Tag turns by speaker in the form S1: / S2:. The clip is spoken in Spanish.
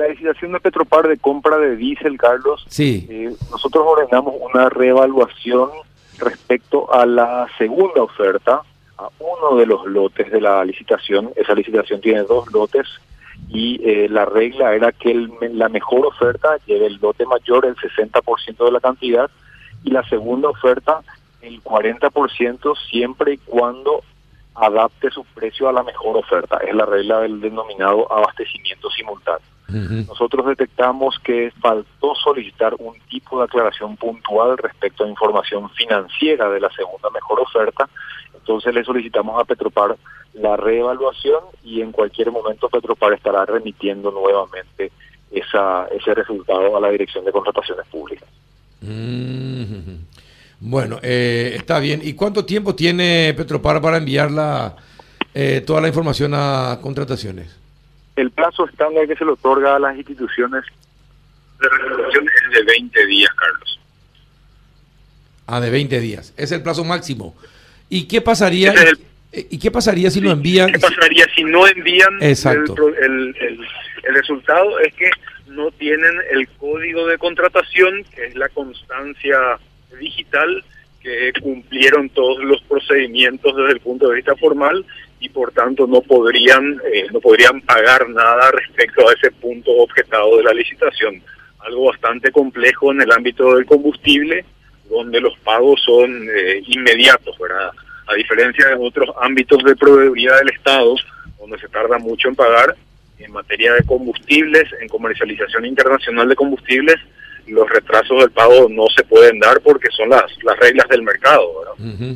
S1: la licitación de Petropar de compra de diésel, Carlos,
S2: Sí.
S1: eh, nosotros ordenamos una reevaluación respecto a la segunda oferta, a uno de los lotes de la licitación. Esa licitación tiene dos lotes y eh, la regla era que el la mejor oferta lleve el lote mayor, el 60% de la cantidad, y la segunda oferta el 40% siempre y cuando adapte su precio a la mejor oferta. Es la regla del denominado abastecimiento simultáneo. Nosotros detectamos que faltó solicitar un tipo de aclaración puntual respecto a información financiera de la segunda mejor oferta. Entonces le solicitamos a Petropar la reevaluación y en cualquier momento Petropar estará remitiendo nuevamente esa, ese resultado a la Dirección de Contrataciones Públicas.
S2: Bueno, eh, está bien. ¿Y cuánto tiempo tiene Petropar para enviar la, eh, toda la información a contrataciones?
S1: El plazo estándar que se le otorga a las instituciones de regulación es de 20 días, Carlos.
S2: Ah, de 20 días. Es el plazo máximo. ¿Y qué pasaría,
S1: es
S2: eh, ¿y qué pasaría si lo envían?
S1: ¿Qué pasaría si no envían
S2: Exacto.
S1: el, el, el- el resultado? Es que no tienen el código de contratación, que es la constancia digital, que cumplieron todos los procedimientos desde el punto de vista formal y por tanto no podrían eh, no podrían pagar nada respecto a ese punto objetado de la licitación. Algo bastante complejo en el ámbito del combustible, donde los pagos son eh, inmediatos, ¿verdad? A diferencia de otros ámbitos de proveeduría del Estado, donde se tarda mucho en pagar, en materia de combustibles, en comercialización internacional de combustibles, los retrasos del pago no se pueden dar porque son las, las reglas del mercado, ¿verdad?